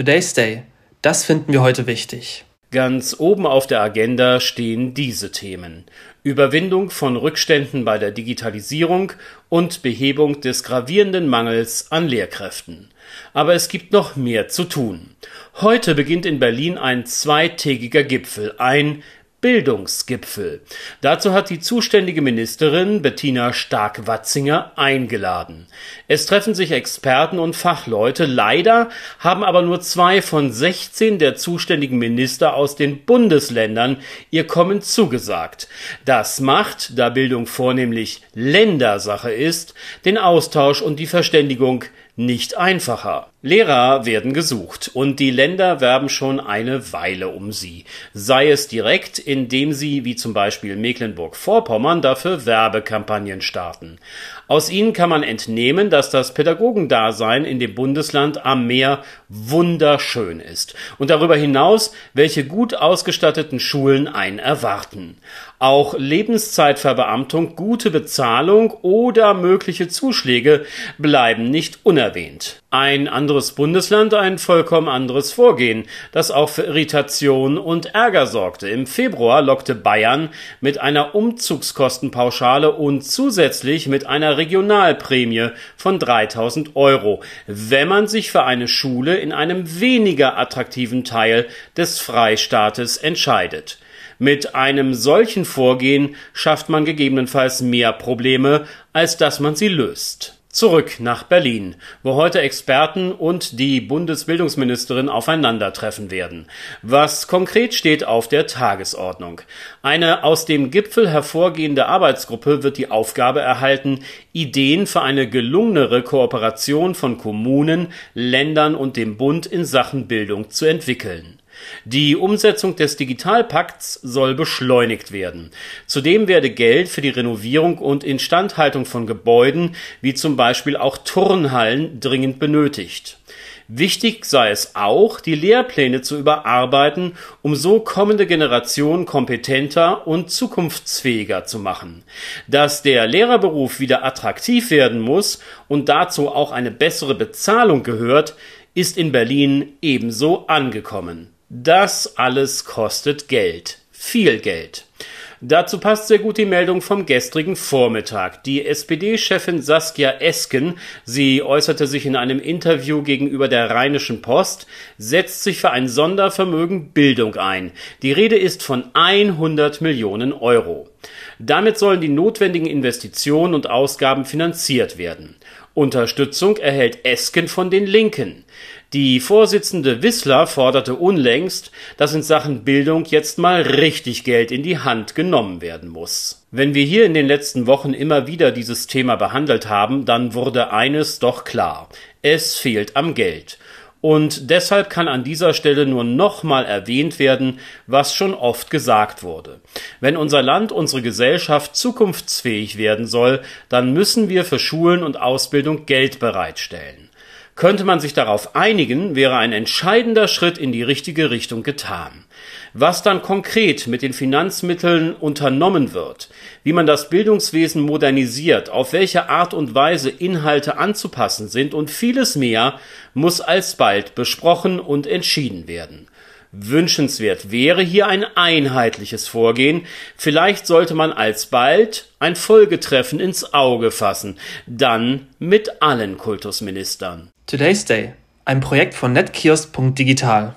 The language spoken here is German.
Today's Day. Das finden wir heute wichtig. Ganz oben auf der Agenda stehen diese Themen. Überwindung von Rückständen bei der Digitalisierung und Behebung des gravierenden Mangels an Lehrkräften. Aber es gibt noch mehr zu tun. Heute beginnt in Berlin ein zweitägiger Gipfel, ein Bildungsgipfel. Dazu hat die zuständige Ministerin Bettina Stark-Watzinger eingeladen. Es treffen sich Experten und Fachleute. Leider haben aber nur zwei von 16 der zuständigen Minister aus den Bundesländern ihr Kommen zugesagt. Das macht, da Bildung vornehmlich Ländersache ist, den Austausch und die Verständigung nicht einfacher. Lehrer werden gesucht und die Länder werben schon eine Weile um sie. Sei es direkt, indem sie, wie zum Beispiel Mecklenburg-Vorpommern, dafür Werbekampagnen starten. Aus ihnen kann man entnehmen, dass das Pädagogendasein in dem Bundesland am Meer wunderschön ist und darüber hinaus, welche gut ausgestatteten Schulen einen erwarten. Auch Lebenszeitverbeamtung, gute Bezahlung oder mögliche Zuschläge bleiben nicht unerwähnt. Ein anderes Bundesland, ein vollkommen anderes Vorgehen, das auch für Irritation und Ärger sorgte. Im Februar lockte Bayern mit einer Umzugskostenpauschale und zusätzlich mit einer Regionalprämie von 3000 Euro, wenn man sich für eine Schule in einem weniger attraktiven Teil des Freistaates entscheidet. Mit einem solchen Vorgehen schafft man gegebenenfalls mehr Probleme, als dass man sie löst. Zurück nach Berlin, wo heute Experten und die Bundesbildungsministerin aufeinandertreffen werden. Was konkret steht auf der Tagesordnung? Eine aus dem Gipfel hervorgehende Arbeitsgruppe wird die Aufgabe erhalten, Ideen für eine gelungenere Kooperation von Kommunen, Ländern und dem Bund in Sachen Bildung zu entwickeln. Die Umsetzung des Digitalpakts soll beschleunigt werden. Zudem werde Geld für die Renovierung und Instandhaltung von Gebäuden, wie zum Beispiel auch Turnhallen, dringend benötigt. Wichtig sei es auch, die Lehrpläne zu überarbeiten, um so kommende Generationen kompetenter und zukunftsfähiger zu machen. Dass der Lehrerberuf wieder attraktiv werden muss und dazu auch eine bessere Bezahlung gehört, ist in Berlin ebenso angekommen. Das alles kostet Geld. Viel Geld. Dazu passt sehr gut die Meldung vom gestrigen Vormittag. Die SPD-Chefin Saskia Esken, sie äußerte sich in einem Interview gegenüber der Rheinischen Post, setzt sich für ein Sondervermögen Bildung ein. Die Rede ist von 100 Millionen Euro. Damit sollen die notwendigen Investitionen und Ausgaben finanziert werden. Unterstützung erhält Esken von den Linken. Die Vorsitzende Wissler forderte unlängst, dass in Sachen Bildung jetzt mal richtig Geld in die Hand genommen werden muss. Wenn wir hier in den letzten Wochen immer wieder dieses Thema behandelt haben, dann wurde eines doch klar. Es fehlt am Geld. Und deshalb kann an dieser Stelle nur nochmal erwähnt werden, was schon oft gesagt wurde. Wenn unser Land, unsere Gesellschaft zukunftsfähig werden soll, dann müssen wir für Schulen und Ausbildung Geld bereitstellen. Könnte man sich darauf einigen, wäre ein entscheidender Schritt in die richtige Richtung getan. Was dann konkret mit den Finanzmitteln unternommen wird, wie man das Bildungswesen modernisiert, auf welche Art und Weise Inhalte anzupassen sind und vieles mehr, muss alsbald besprochen und entschieden werden. Wünschenswert wäre hier ein einheitliches Vorgehen. Vielleicht sollte man alsbald ein Folgetreffen ins Auge fassen, dann mit allen Kultusministern. Today's Day, ein Projekt von netkiosk.digital.